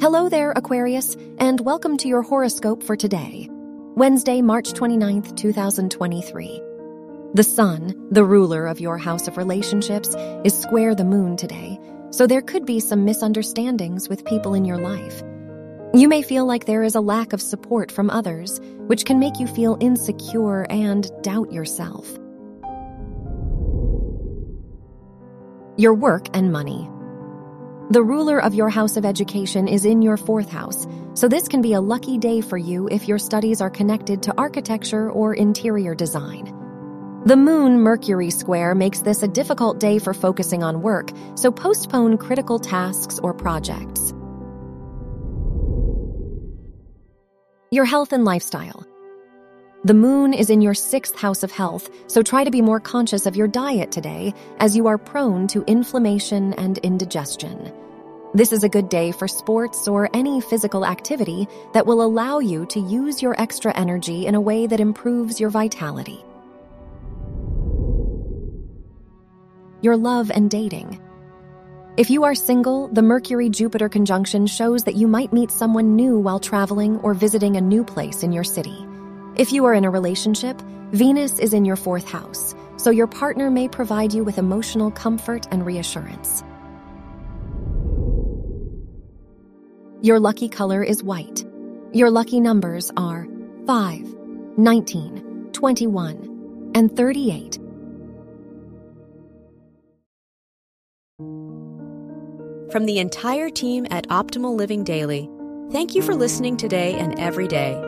Hello there, Aquarius, and welcome to your horoscope for today, Wednesday, March 29th, 2023. The Sun, the ruler of your house of relationships, is square the moon today, so there could be some misunderstandings with people in your life. You may feel like there is a lack of support from others, which can make you feel insecure and doubt yourself. Your work and money. The ruler of your house of education is in your fourth house, so this can be a lucky day for you if your studies are connected to architecture or interior design. The Moon Mercury square makes this a difficult day for focusing on work, so postpone critical tasks or projects. Your health and lifestyle. The moon is in your sixth house of health, so try to be more conscious of your diet today, as you are prone to inflammation and indigestion. This is a good day for sports or any physical activity that will allow you to use your extra energy in a way that improves your vitality. your love and dating. If you are single, the Mercury Jupiter conjunction shows that you might meet someone new while traveling or visiting a new place in your city. If you are in a relationship, Venus is in your fourth house, so your partner may provide you with emotional comfort and reassurance. Your lucky color is white. Your lucky numbers are 5, 19, 21, and 38. From the entire team at Optimal Living Daily, thank you for listening today and every day.